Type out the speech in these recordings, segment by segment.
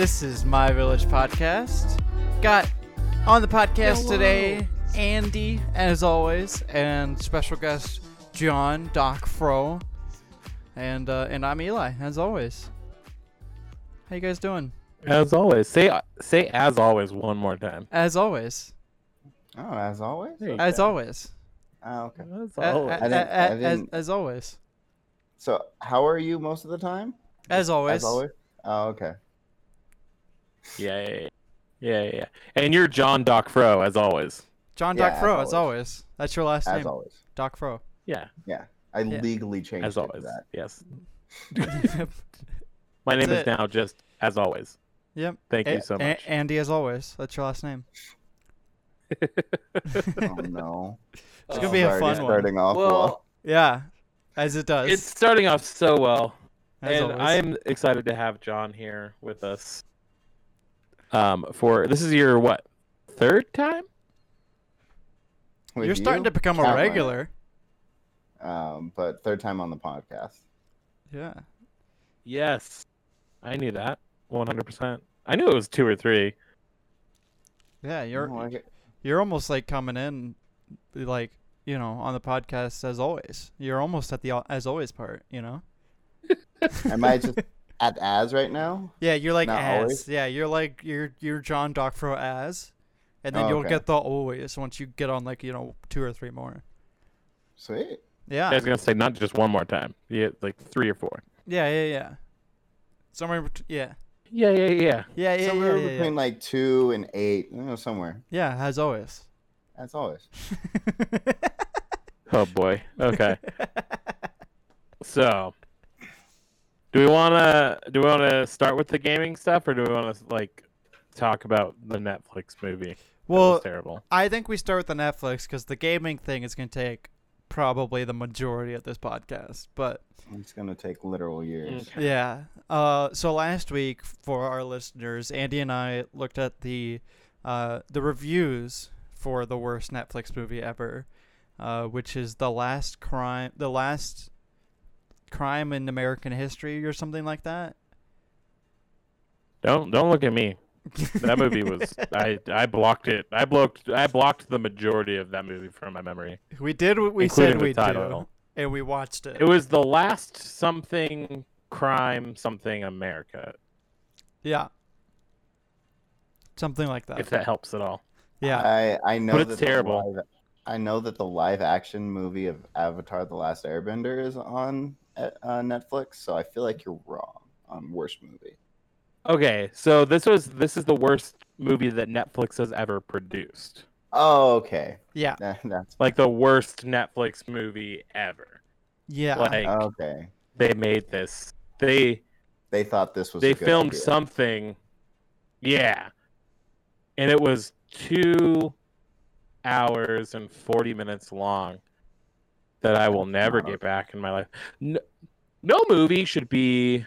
Hey, this is My Village Podcast. Got on the podcast today Andy, as always, and special guest John Doc Fro, and uh, and I'm Eli, as always. How you guys doing? As always, say say as always one more time. As always, Oh, as always. There as go. always, Oh, okay. As always. a- I didn't- as as always, So, how are you most of the time? as always. As always. Oh, okay. Yeah, yeah, yeah, yeah, yeah. And you're John Doc Fro, as always. John Yeah, Doc as Fro, as always. always. That's your last As name, always. Doc Fro. Yeah, Yeah. I Yeah. legally changed as always. that. Yes. My name That's is it. now just as always. yep. Thank A- you so A- much. Andy, as always. That's your last name. Oh no. It's gonna be a Already fun one. starting off well. well, Yeah, as it does. it's starting off so well, as and always. I'm excited to have John here with us. Um, for this is your what third time? With You're starting you? to become a Count mine. regular. Um, but third time on the podcast. Yeah. Yes, I knew that 100. percent I knew it was two or three. Yeah, you're Oh, I get- you're almost like coming in, like you know, on the podcast as always. You're almost at the as always part. You know. Am I just at as right now? Yeah, you're like Not as. always? Yeah, you're like you're you're John Docfro as, and then Oh, you'll okay. get the always once you get on like you know two or three more. Sweet. Yeah. I was gonna say not just one more time. Yeah, like three or four. Yeah, yeah, yeah. Somewhere. Bet- yeah. Yeah, yeah, yeah. Yeah, yeah, somewhere yeah, yeah, between yeah. like two and eight. You know, somewhere. Yeah, as always. As always. Oh boy. Okay. so, do we wanna do we wanna start with the gaming stuff, or do we wanna like talk about the Netflix movie? that well, terrible. I think we start with the Netflix because the gaming thing is going to take probably the majority of this podcast. But It's gonna take literal years. Okay. yeah, uh, so last week for our listeners, Andy and I looked at the uh, the reviews for the worst Netflix movie ever, uh, which is the last crime, the last crime in American history or something like that. Don't don't look at me. That movie was I I blocked it. I blocked I blocked the majority of that movie from my memory. we did what we Including said we'd do, and we watched it. It was the last something crime something America. yeah, something like that. If that helps at all. yeah. I I know But it's that terrible. live- I know that the live action movie of Avatar: The Last Airbender is on uh, uh, Netflix, so I feel like you're wrong on worst movie. Okay, so this was this is the worst movie that Netflix has ever produced. Oh, okay. Yeah. That, that's Like the worst Netflix movie ever. Yeah. Like okay. they made this. They They thought this was. they a good filmed idea. something. Yeah. And it was 2 hours and 40 minutes long that I will never get back in my life. No, no movie should be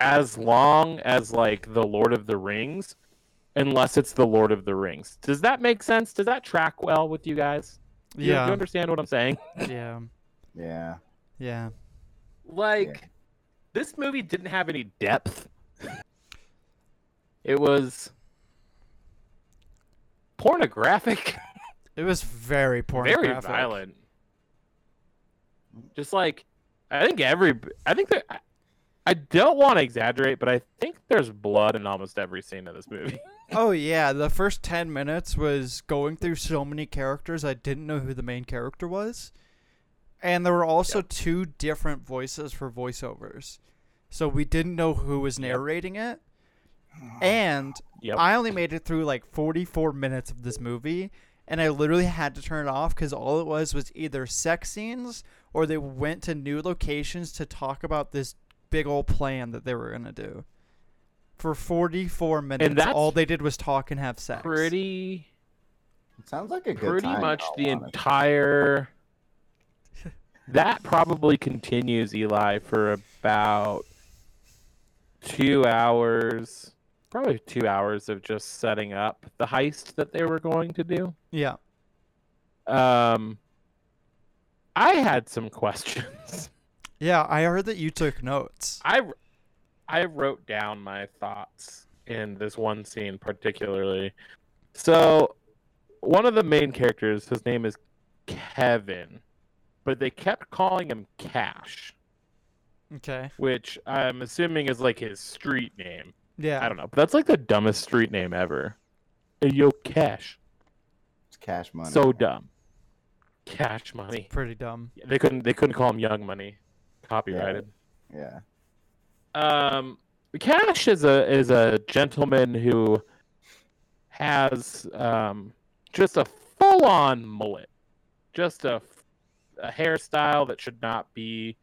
as long as like The Lord of the Rings unless it's The Lord of the Rings. Does that make sense? Does that track well with you guys? You, yeah. you understand what I'm saying? yeah. Yeah. Yeah. like this movie didn't have any depth. It was pornographic, It was very pornographic. very violent. Just like I think every I think that I don't want to exaggerate, but I think there's blood in almost every scene of this movie. Oh yeah, the first 10 minutes was going through so many characters I didn't know who the main character was. And there were also two different voices for voiceovers. So we didn't know who was Yep. narrating it. And Yep. I only made it through like 44 minutes of this movie and I literally had to turn it off cuz all it was was either sex scenes or they went to new locations to talk about this big old plan that they were going to do. For 44 minutes that's all they did was talk and have sex. pretty It sounds like a good pretty time, much in the all entire that probably continues eli for about two hours probably two hours of just setting up the heist that they were going to do Yeah. um i had some questions Yeah, I heard that you took notes. i I wrote down my thoughts in this one scene particularly. So, one of the main characters, his name is Kevin, but they kept calling him Cash, Okay. which I'm assuming is like his street name. Yeah. I don't know, but that's like the dumbest street name ever. Hey, yo, Cash. It's cash money. So dumb. Cash money. Pretty dumb. They couldn't. They couldn't call him Young Money. Copyrighted. yeah. Um, Cash is a is a gentleman who has um just a full on mullet, just a a hairstyle that should not be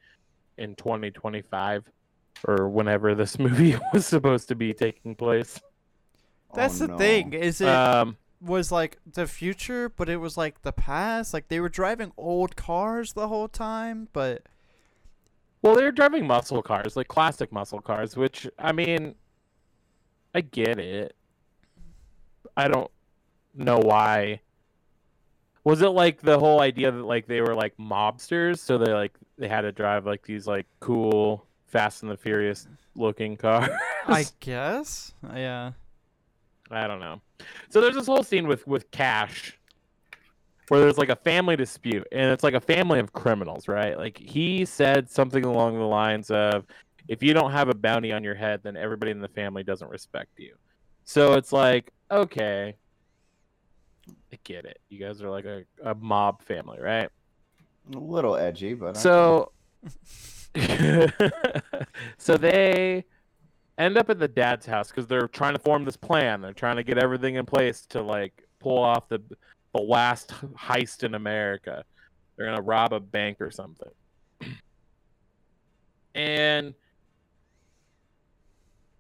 in 2025 or whenever this movie was supposed to be taking place. That's Oh, the no. thing. Is it Um, was like the future, but it was like the past. Like they were driving old cars the whole time, but well, they were driving muscle cars, like classic muscle cars, which I mean, I get it. I don't know why. Was it like the whole idea that like they were like mobsters, so they like they had to drive like these like cool Fast and the Furious looking car. I guess. Yeah. I don't know. So there's this whole scene with with Cash where there's like a family dispute and it's like a family of criminals, right? Like he said something along the lines of if you don't have a bounty on your head, then everybody in the family doesn't respect you. So it's like, okay, I get it. You guys are like a, a mob family, right? A little edgy, but I- So, so they end up at the dad's house because they're trying to form this plan. They're trying to get everything in place to like pull off the the last heist in America. They're gonna rob a bank or something. And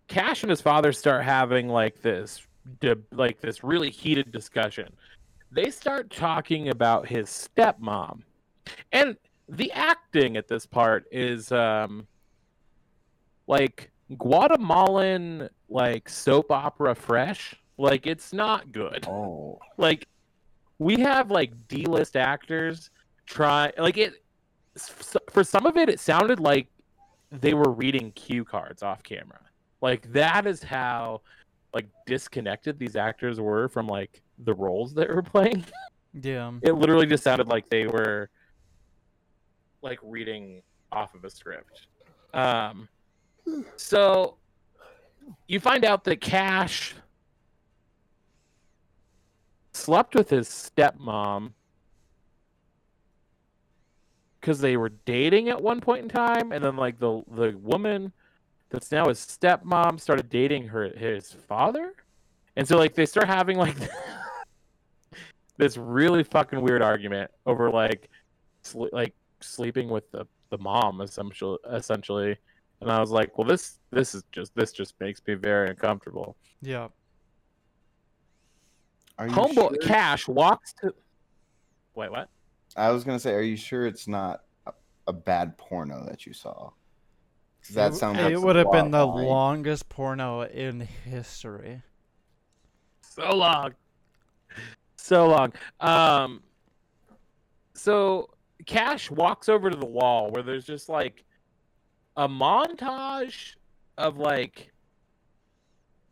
Cash and his father start having like this, like this really heated discussion. They start talking about his stepmom, and the acting at this part is um like Guatemalan like soap opera fresh. Like it's not good. oh, Like we have like D-list actors try like it for some of it it sounded like they were reading cue cards off camera. Like that is how like disconnected these actors were from like the roles that were playing Yeah. it literally just sounded like they were like reading off of a script. Um, so you find out that Cash slept with his stepmom because they were dating at one point in time, and then like the the woman that's now his stepmom started dating her his father, and so like they start having like this really fucking weird argument over like sl- like sleeping with the, the mom essentially essentially and i was like well this this is just this just makes me very uncomfortable Yeah. are you homeboy sure- cash walks to wait what I was gonna say, are you sure it's not a, a bad porno that you saw? 'Cause That it, sounds. It like some would have been the line. longest porno in history. so long so long um so cash walks over to the wall where there's just like a montage of like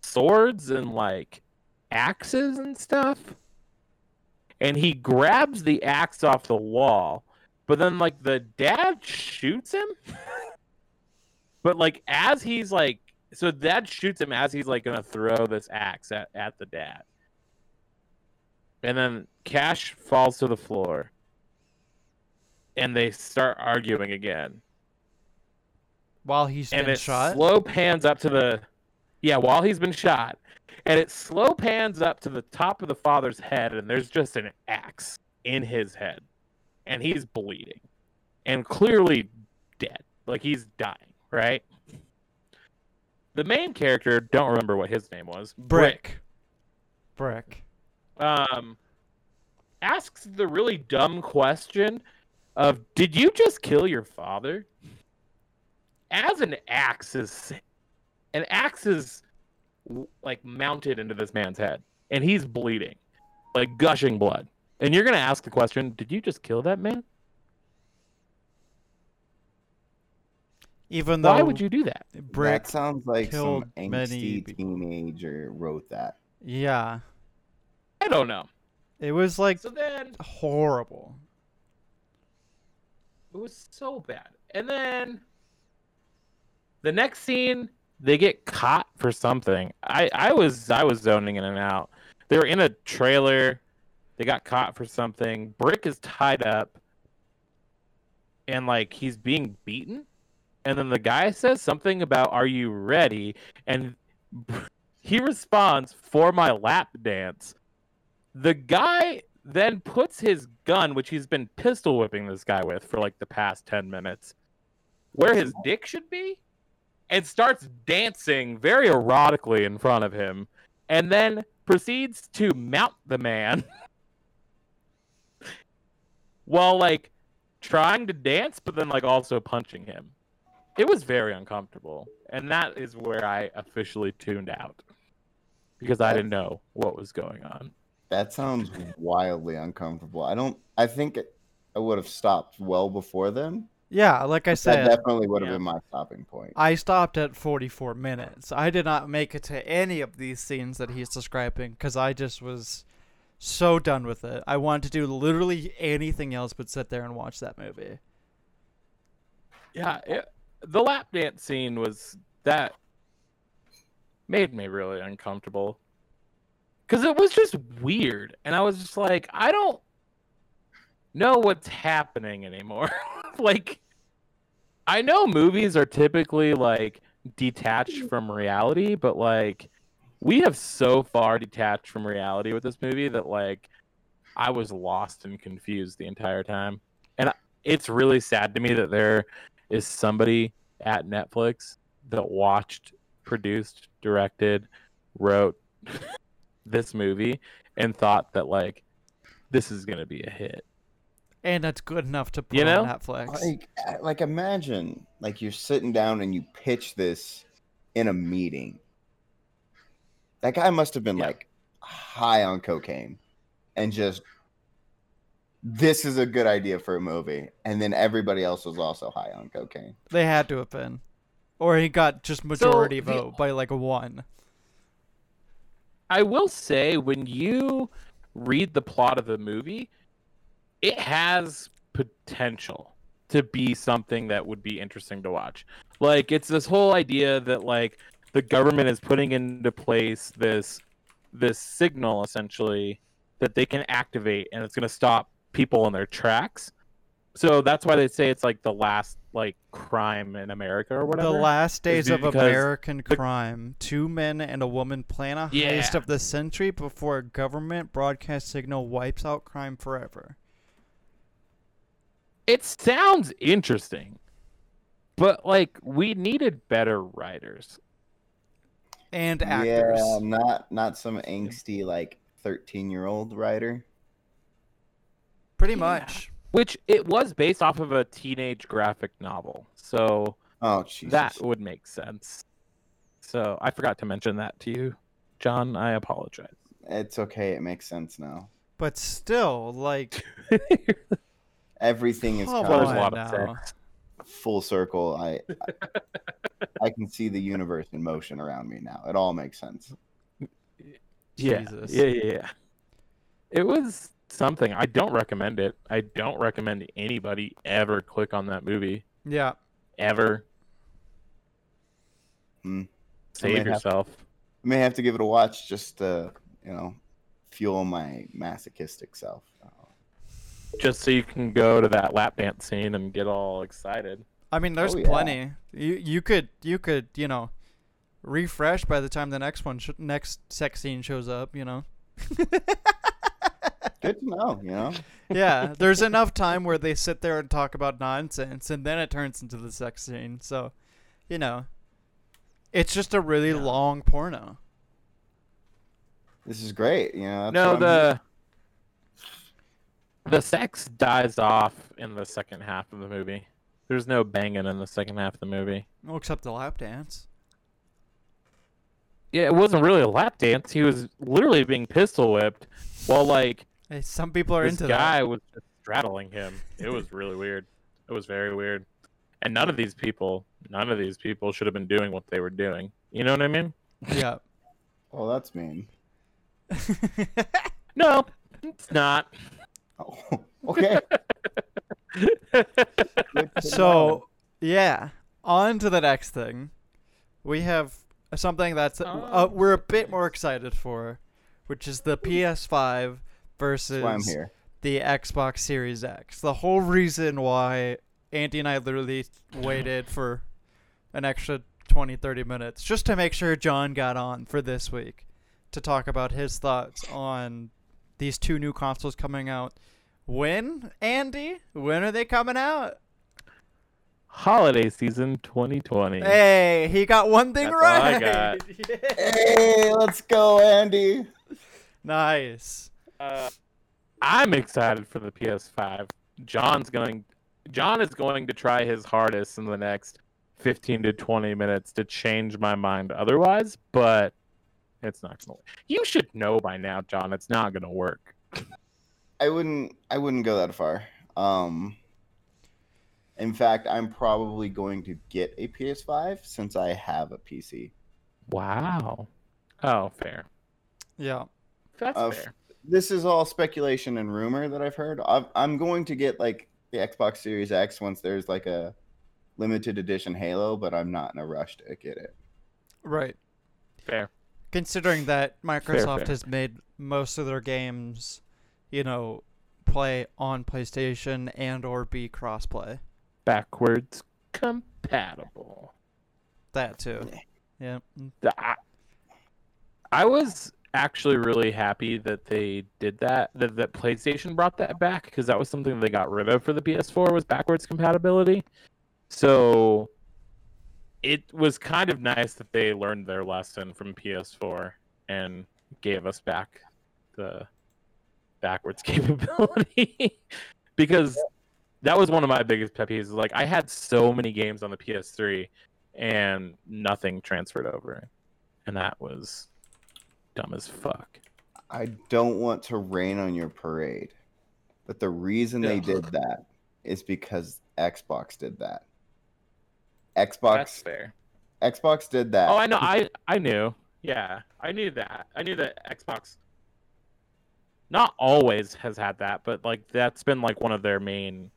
swords and like axes and stuff. And he grabs the axe off the wall but then like the dad shoots him. But like as he's like so dad shoots him as he's like gonna throw this axe at, at the dad. And then cash falls to the floor and they start arguing again. While he's and been it shot. slow pans up to the yeah while he's been shot. And it slow pans up to the top of the father's head and there's just an axe in his head. And he's bleeding. And clearly dead. Like he's dying right? The main character don't remember what his name was. Brick. Brick. um asks the really dumb question of did you just kill your father as an axe is an axe is like mounted into this man's head and he's bleeding like gushing blood and you're gonna ask the question did you just kill that man Even though Why would you do that? Brick, that sounds like some angsty people. teenager wrote that. yeah, I don't know. it was like So then horrible. It was so bad. And then the next scene, they get caught for something. I I was I was zoning in and out. They were in a trailer. They got caught for something. Brick is tied up, and like he's being beaten. And then the guy says something about "Are you ready?" And he responds, "For my lap dance." The guy then puts his gun, which he's been pistol whipping this guy with for like the past 10 minutes, where his dick should be, and starts dancing very erotically in front of him, and then proceeds to mount the man while like trying to dance, but then like also punching him. It was very uncomfortable, and that is where I officially tuned out because I didn't know what was going on. That sounds wildly uncomfortable. I don't. I think I would have stopped well before then. Yeah, like I said, That definitely would have Yeah. been my stopping point. I stopped at 44 minutes. I did not make it to any of these scenes that he's describing because I just was so done with it. I wanted to do literally anything else but sit there and watch that movie. Yeah, it, the lap dance scene was that made me really uncomfortable because it was just weird, and I was just like, I don't know what's happening anymore. like, I know movies are typically like detached from reality, but like we have so far detached from reality with this movie that like I was lost and confused the entire time, and it's really sad to me that there is somebody at Netflix that watched, produced, directed, wrote this movie and thought that like this is gonna be a hit. And that's good enough to put You know? on Netflix. Like, uh, like imagine like you're sitting down and you pitch this in a meeting. That guy must have been Yeah. like high on cocaine and just this is a good idea for a movie. And then everybody else was also high on cocaine. They had to have been. Or he got just majority the- vote by like a one. I will say when you read the plot of the movie, it has potential to be something that would be interesting to watch. Like it's this whole idea that like the government is putting into place this this signal essentially that they can activate and it's going to stop people in their tracks. So that's why they say it's like the last like crime in America or whatever. The last days of American the- crime. Two men and a woman plan a heist Yeah. of the century before a government broadcast signal wipes out crime forever. it sounds interesting but like we needed better writers And actors. Yeah, not not some angsty like 13 year old writer. Pretty Yeah. much. Which it was based off of a teenage graphic novel so Oh Jesus. that would make sense so i forgot to mention that to you john i apologize It's okay. It makes sense now. But still, like, Everything is Come kind there's of a lot of now. full circle. I, I I can see the universe in motion around me now. It all makes sense. yeah Jesus. yeah yeah yeah it was something i don't recommend it i don't recommend anybody ever click on that movie Yeah. ever Hmm. I may save have- yourself I may have to give it a watch just to you know fuel my masochistic self. just so you can go to that lap dance scene and get all excited I mean, there's Oh, yeah. plenty. You you could you could you know refresh by the time the next one sh- next sex scene shows up. You know. Good to know. You know. yeah, there's enough time where they sit there and talk about nonsense, and then it turns into the sex scene. So, you know, it's just a really Yeah. long porno. This is great. You know. No, the the sex dies off in the second half of the movie. There's no banging in the second half of the movie. Well, except the lap dance. Yeah, it wasn't really a lap dance. He was literally being pistol whipped while like Hey, some people are into this into guy that. was just straddling him. It was really weird. It was very weird. And none of these people, none of these people should have been doing what they were doing. You know what I mean? Yeah. Well, that's mean. No, it's not. Oh, okay. Good to know. so yeah, on to the next thing. We have something that's uh, Oh, we're a bit more excited for, which is the PS5 versus why I'm here. the Xbox Series X. The whole reason why Andy and I literally waited for an extra 20, 30 minutes just to make sure John got on for this week to talk about his thoughts on these two new consoles coming out. When, Andy? When are they coming out? Holiday season 2020. Hey, he got one thing That's all I right. got. Yeah. Hey, let's go, Andy. Nice. Uh, I'm excited for the PS5. John's going. John is going to try his hardest in the next 15 to 20 minutes to change my mind. Otherwise, but it's not going to. Work. You should know by now, John. It's not going to work. I wouldn't. I wouldn't go that far. Um. In fact, I'm probably going to get a PS5 since I have a PC. Wow. Oh, fair. Yeah. That's Uh, fair. This is all speculation and rumor that I've heard. I've, I'm going to get like the Xbox Series X once there's like a limited edition Halo, but I'm not in a rush to get it. Right. Fair. Considering that Microsoft fair. has made most of their games, you know, play on PlayStation and or be crossplay. Backwards compatible. That too. Yeah. I, I was actually really happy that they did that that, that PlayStation brought that back because that was something they got rid of for the PS4 was backwards compatibility. So it was kind of nice that they learned their lesson from PS4 and gave us back the backwards capability because that was one of my biggest pet peeves. Like I had so many games on the PS3 and nothing transferred over, and that was dumb as fuck. I don't want to rain on your parade, but the reason they did that is because Xbox did that. Xbox fair. Xbox did that. Oh, I know. I I knew. Yeah, I knew that. I knew that Xbox not always has had that, but like that's been like one of their main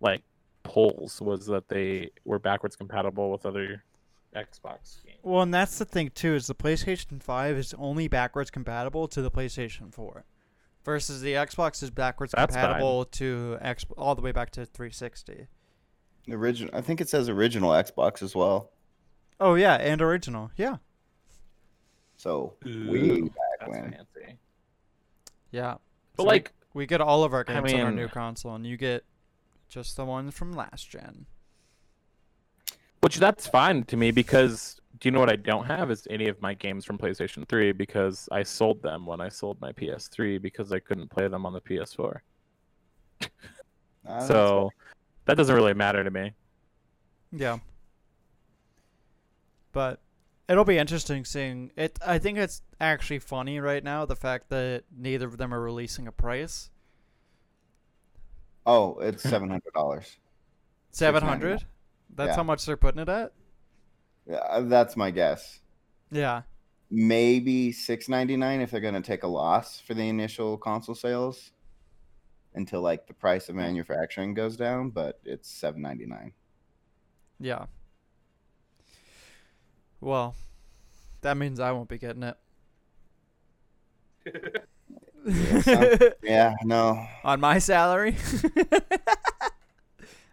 like pulls was that they were backwards compatible with other Xbox games. Well, and that's the thing too is the PlayStation 5 is only backwards compatible to the PlayStation 4, versus the Xbox is backwards That's fine. compatible to X all the way back to 360. The original. I think it says original Xbox as well. Oh yeah, and original. Yeah. So Ooh, way back That's when. fancy. Yeah. But So we- like we get all of our I games on our new console, and you get just the ones from last gen. Which that's fine to me because do you know what I don't have is any of my games from PlayStation 3 because I sold them when I sold my PS3 because I couldn't play them on the PS4. Ah, that's so that doesn't really matter to me. Yeah. But it'll be interesting seeing it. I think it's actually funny right now the fact that neither of them are releasing a price. Oh, it's seven hundred dollars. Seven hundred. That's Yeah. how much they're putting it at. Yeah, uh, that's my guess. Yeah. Maybe six ninety nine if they're gonna take a loss for the initial console sales until like the price of manufacturing goes down, but it's seven ninety nine. Yeah. Well, that means I won't be getting it. Yeah, no. On my salary.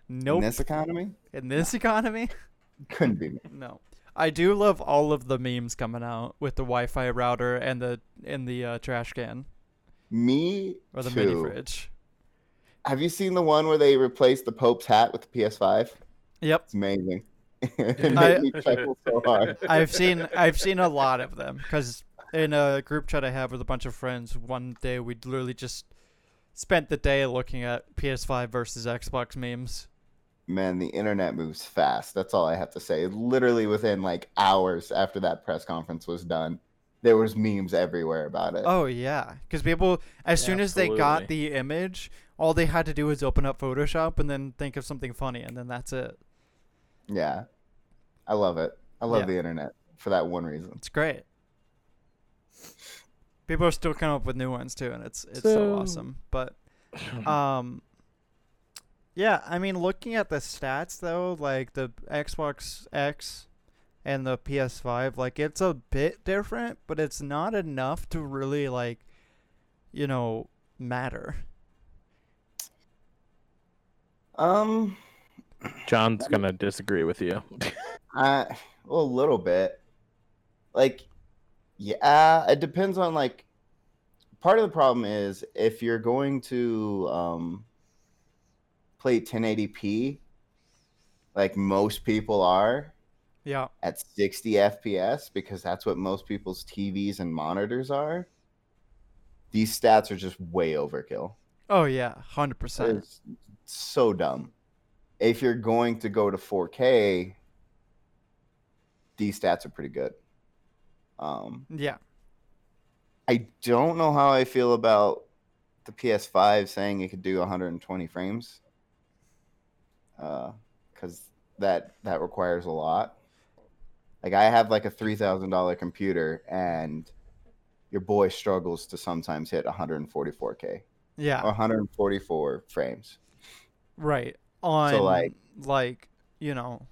nope. In this economy, In this economy. couldn't be me. No. I do love all of the memes coming out with the Wi-Fi router and the in the uh, trash can Me or the too. mini fridge. Have you seen the one where they replaced the Pope's hat with the PS5? Yep. It's amazing. it I- made me chuckle so hard. I've seen I've seen a lot of them because in a group chat I have with a bunch of friends, one day we literally just spent the day looking at PS5 versus Xbox memes. Man, the internet moves fast. That's all I have to say. Literally within like hours after that press conference was done, there was memes everywhere about it. Oh yeah, because people as soon as they got the image, all they had to do was open up Photoshop and then think of something funny, and then that's it. Yeah, I love it. I love Yeah. the internet for that one reason. It's great. People are still coming up with new ones too, and it's it's so, So- awesome. But um, yeah, I mean, looking at the stats though, like the Xbox X and the PS5, like it's a bit different, but it's not enough to really like, you know, matter. Um, John's gonna disagree with you. I well, a little bit. Like, yeah, it depends on like. Part of the problem is if you're going to um, play 1080p, like most people are Yeah. at 60 FPS, because that's what most people's TVs and monitors are. These stats are just way overkill. Oh yeah, hundred percent. It's so dumb. If you're going to go to 4K, these stats are pretty good. Um, Yeah. I don't know how I feel about the PS5 saying it could do 120 frames, Uh, because that that requires a lot. Like I have like a three thousand dollar computer, and your boy struggles to sometimes hit 144k Yeah. 144 frames. Right. On like- like, you know,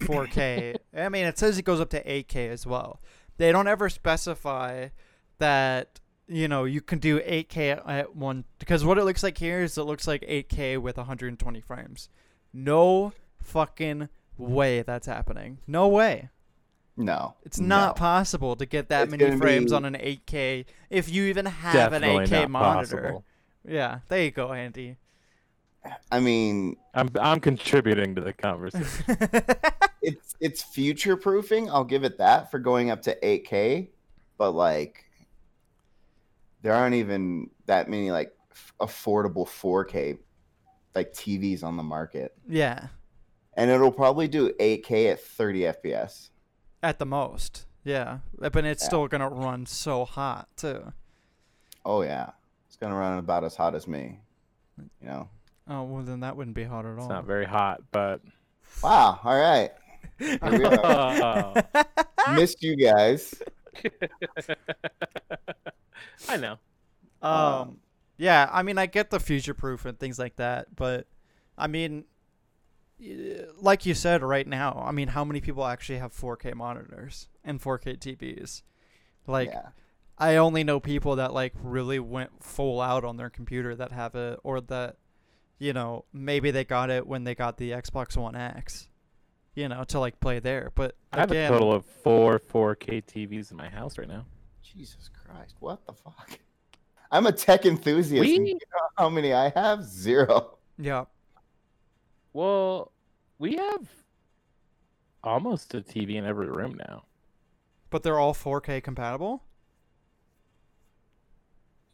4K. I mean, it says it goes up to 8K as well. They don't ever specify that, you know, you can do 8K at one because what it looks like here is it looks like 8K with 120 frames. No fucking way that's happening. No way. No, It's not no. possible to get that It's many frames be- on an 8K if you even have Definitely an 8K not monitor. possible. Yeah, there you go, Andy. I mean, I'm I'm contributing to the conversation. it's it's future proofing. I'll give it that for going up to 8K, but like there aren't even that many like f- affordable 4K like TVs on the market. yeah. And it'll probably do 8K at 30 FPS. At the most, yeah. But it's Yeah. still gonna run so hot too. Oh yeah. It's going to run about as hot as me. You know. Oh well, then that wouldn't be hot at all. It's not very hot, but Wow, all right. Here we are. Oh. Missed you guys. I know. um, yeah. I mean, I get the future proof and things like that, but I mean, like you said, right now, I mean, how many people actually have 4K monitors and 4K TVs? Like, yeah. I only know people that like really went full out on their computer that have it, or that, you know, maybe they got it when they got the Xbox One X, you know, to like play there. But I have again, a total of four 4K TVs in my house right now. Jesus Christ. What the fuck? I'm a tech enthusiast. We- you know how many I have? Zero. yeah, Well, we have almost a TV in every room now. but they're all 4K compatible.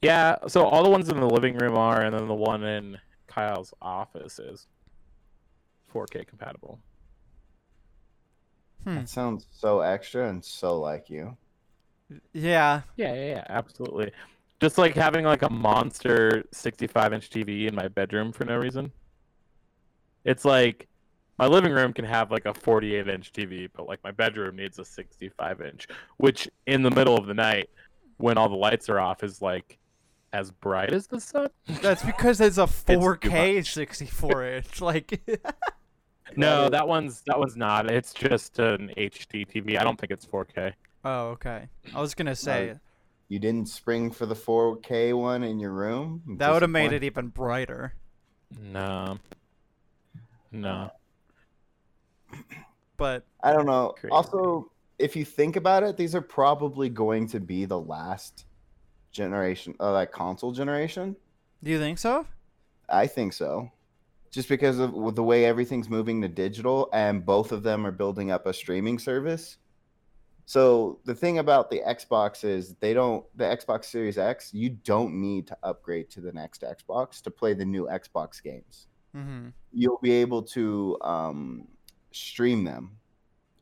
Yeah, so all the ones in the living room are, and then the one in Kyle's office is 4K compatible. Hmm. That sounds so extra and so like you. Yeah, Yeah, yeah, yeah, absolutely. Just like having like a monster 65 inch TV in my bedroom for no reason. It's like my living room can have like a 48 inch TV, but like my bedroom needs a 65 inch, which in the middle of the night when all the lights are off is like as bright as the sun. that's because it's a 4K 64 inch. Like, No, that one's that one's not. It's just an HD TV. I don't think it's 4K. oh, okay. I was gonna say You didn't spring for the 4K one in your room? That would have made it even brighter. No. No. But I don't know. Crazy. Also, if you think about it, these are probably going to be the last generation, uh, like console generation. do you think so? I think so. Just because of the way everything's moving to digital, and both of them are building up a streaming service. So the thing about the Xbox is they don't the Xbox Series X, you don't need to upgrade to the next Xbox to play the new Xbox games. Mm-hmm. You'll be able to um, stream them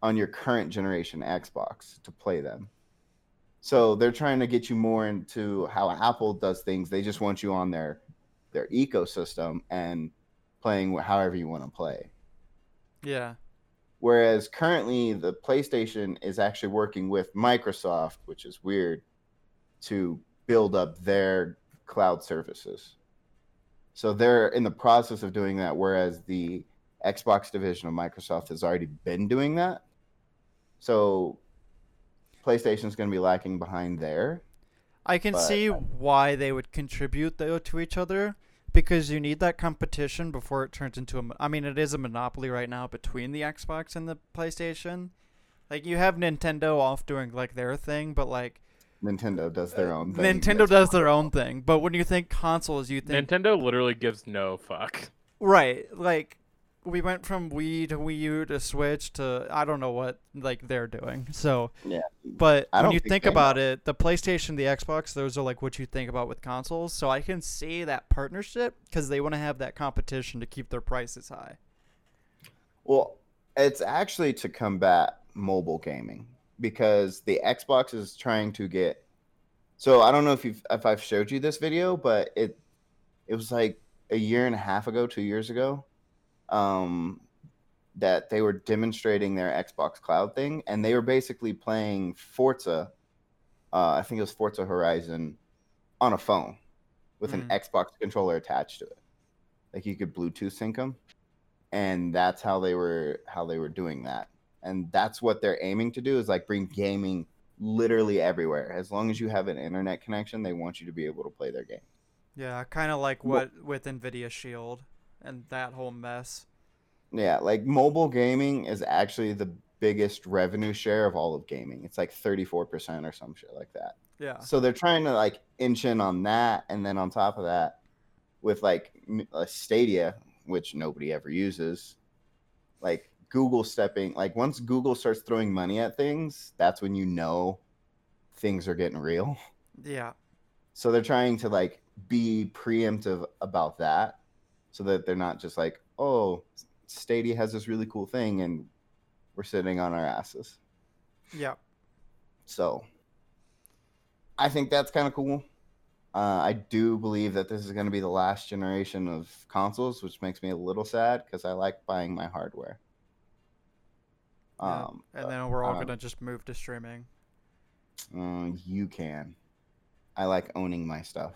on your current generation Xbox to play them. So they're trying to get you more into how Apple does things. They just want you on their their ecosystem and playing however you want to play. Yeah. Whereas currently the PlayStation is actually working with Microsoft, which is weird, to build up their cloud services. So they're in the process of doing that, whereas the Xbox division of Microsoft has already been doing that. So PlayStation is going to be lacking behind there. I can But- see why they would contribute though to each other because you need that competition before it turns into a. I mean, it is a monopoly right now between the Xbox and the PlayStation. Like you have Nintendo off doing like their thing, but like Nintendo does their own uh, thing. Nintendo does their own thing. But when you think consoles, you think Nintendo literally gives no fuck. right. Like we went from Wii to Wii U to Switch to I don't know what like they're doing. So Yeah. But when you think think about it, the PlayStation, the Xbox, those are like what you think about with consoles. So I can see that partnership because they want to have that competition to keep their prices high. Well, it's actually to combat mobile gaming because the Xbox is trying to get. So I don't know if you have if I've showed you this video, but it it was like a year and a half ago, two years ago, um, that they were demonstrating their Xbox Cloud thing, and they were basically playing Forza. Uh, I think it was Forza Horizon on a phone with an Mhm. Xbox controller attached to it. Like you could Bluetooth sync them and that's how they were how they were doing that and that's what they're aiming to do is like bring gaming literally everywhere as long as you have an internet connection they want you to be able to play their game Yeah, kind of like Well- what with Nvidia Shield and that whole mess. yeah like mobile gaming is actually the biggest revenue share of all of gaming it's like 34% or some shit like that Yeah. so they're trying to like inch in on that and then on top of that with like m- uh, stadia which nobody ever uses like google stepping like once google starts throwing money at things that's when you know things are getting real Yeah. so they're trying to like be preemptive about that so that they're not just like oh stadia has this really cool thing and we're sitting on our asses Yeah. so I think that's kind of cool. Uh, I do believe that this is going to be the last generation of consoles, which makes me a little sad because I like buying my hardware. Yeah, Um, And then we're all um, gonna just move to streaming. uh, you can. I like owning my stuff.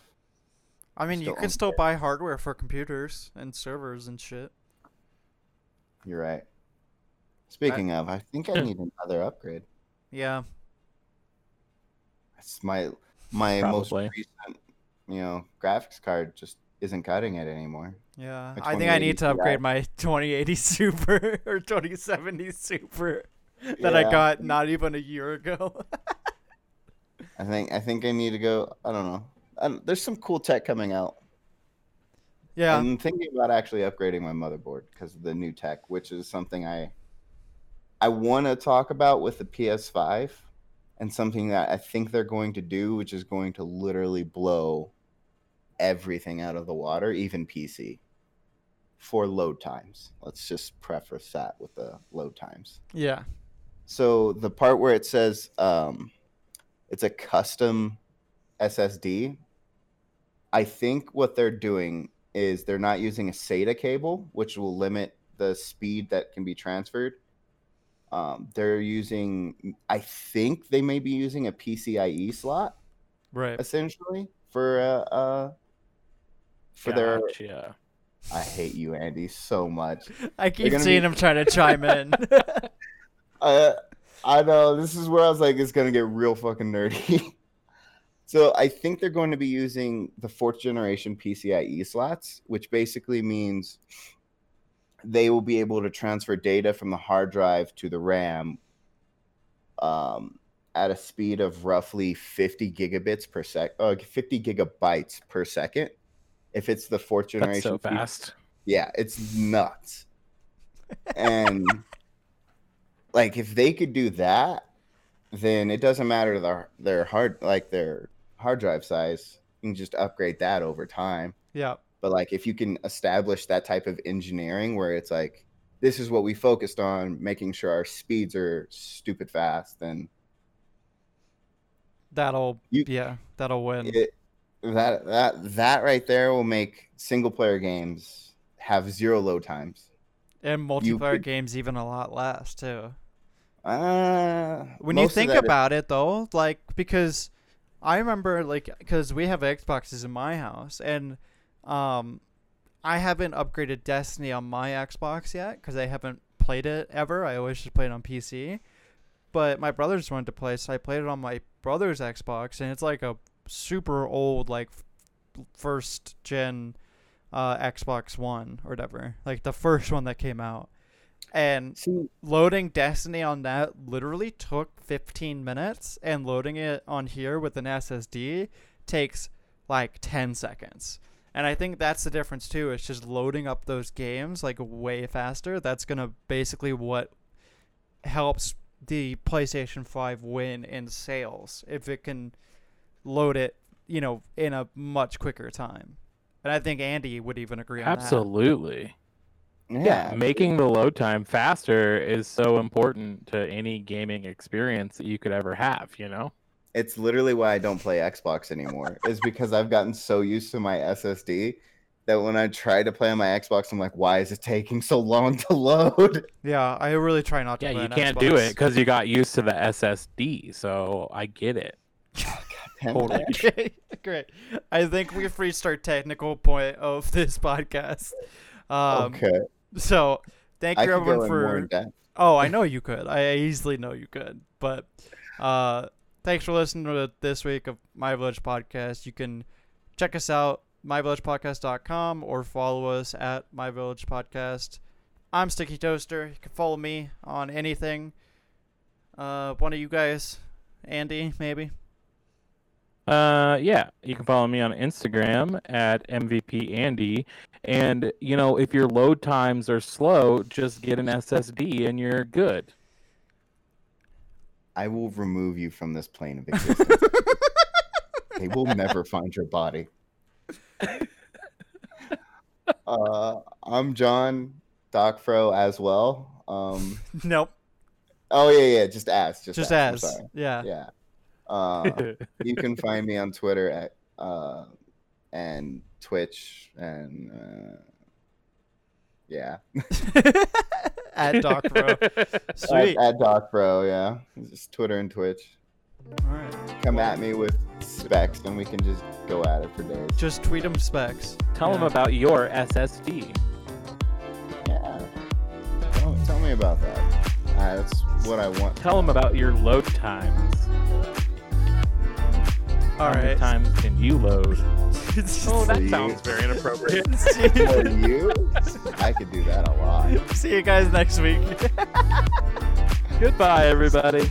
I mean, you can still it. buy hardware for computers and servers and shit. You're right. Speaking of, I think I need another upgrade. Yeah. It's my my most recent, you know, graphics card just isn't cutting it anymore. Yeah. I think I need to upgrade my 2080 Super or 2070 Super that I got not even a year ago. I think I think I need to go. I don't know. There's some cool tech coming out. yeah. I'm thinking about actually upgrading my motherboard because of the new tech, which is something I I want to talk about with the PS5 and something that I think they're going to do, which is going to literally blow everything out of the water, even PC, for load times. Let's just preface that with the load times. yeah. So the part where it says um, it's a custom SSD, I think what they're doing is they're not using a SATA cable, which will limit the speed that can be transferred. Um, they're using, I think they may be using a PCIe slot Right. essentially for uh, uh for their. Gotcha. I hate you, Andy, so much. I keep seeing be- him trying to chime in. Uh, I know this is where I was like, it's gonna get real fucking nerdy. So I think they're going to be using the fourth generation PCIe slots, which basically means they will be able to transfer data from the hard drive to the RAM um, at a speed of roughly 50 gigabits per sec, uh, 50 gigabytes per second. If it's the fourth That's generation, so P- fast. yeah, it's nuts. and like if they could do that, then it doesn't matter their their hard like their hard drive size. You can just upgrade that over time. yeah. But like if you can establish that type of engineering where it's like this is what we focused on, making sure our speeds are stupid fast, then That'll You- yeah, that'll win. it, that that that right there will make single player games have zero load times. And multiplayer could- games even a lot less too. Uh, When you think that is- about it though, like because I remember like cuz we have Xboxes in my house and um I haven't upgraded Destiny on my Xbox yet cuz I haven't played it ever. I always just played on PC. But my brothers wanted to play, so I played it on my brother's Xbox and it's like a super old like f- first gen uh Xbox 1 or whatever. Like the first one that came out. And See, loading Destiny on that literally took 15 minutes, and loading it on here with an SSD takes like 10 seconds. And I think that's the difference too. It's just loading up those games like way faster. That's gonna basically what helps the PlayStation 5 win in sales if it can load it, you know, in a much quicker time. And I think Andy would even agree on that. Absolutely. Yeah, Making the load time faster is so important to any gaming experience that you could ever have, you know? it's literally why I don't play Xbox anymore. is because I've gotten so used to my SSD that when I try to play on my Xbox, I'm like, why is it taking so long to load? Yeah, I really try not to Yeah, play you can't do it because you got used to the SSD. So I get it. Totally. it. Okay, great. I think we've reached our technical point of this podcast. Um, okay, So, thank I you could everyone in for. in depth. Oh, I know you could. I easily know you could. But uh, thanks for listening to this week of My Village Podcast. You can check us out myvillagepodcast.com or follow us at My Village Podcast. I'm Sticky Toaster. You can follow me on anything. Uh, one of you guys, Andy, maybe. Uh, yeah, you can follow me on Instagram at MVP Andy. And, you know, if your load times are slow, just get an SSD and you're good. I will remove you from this plane of existence. they will never find your body. Uh, I'm John Docfro as well. Um, nope. oh yeah, yeah. Just ask. Just, Just ask. I'm as. Yeah. Yeah. Uh, you can find me on Twitter at uh, and Twitch and uh, yeah, at Doc Bro. at, Sweet. at Docfro. Yeah, just Twitter and Twitch. All right. Come at me with specs, and we can just go at it for days. Just tweet them specs. Tell them about your SSD. Yeah. Tell, tell me about that. Uh, that's what I want. Tell them about your load times. All How many times can you load? Oh, that See? sounds very inappropriate. For you, I could do that a lot. See you guys next week. Goodbye, everybody.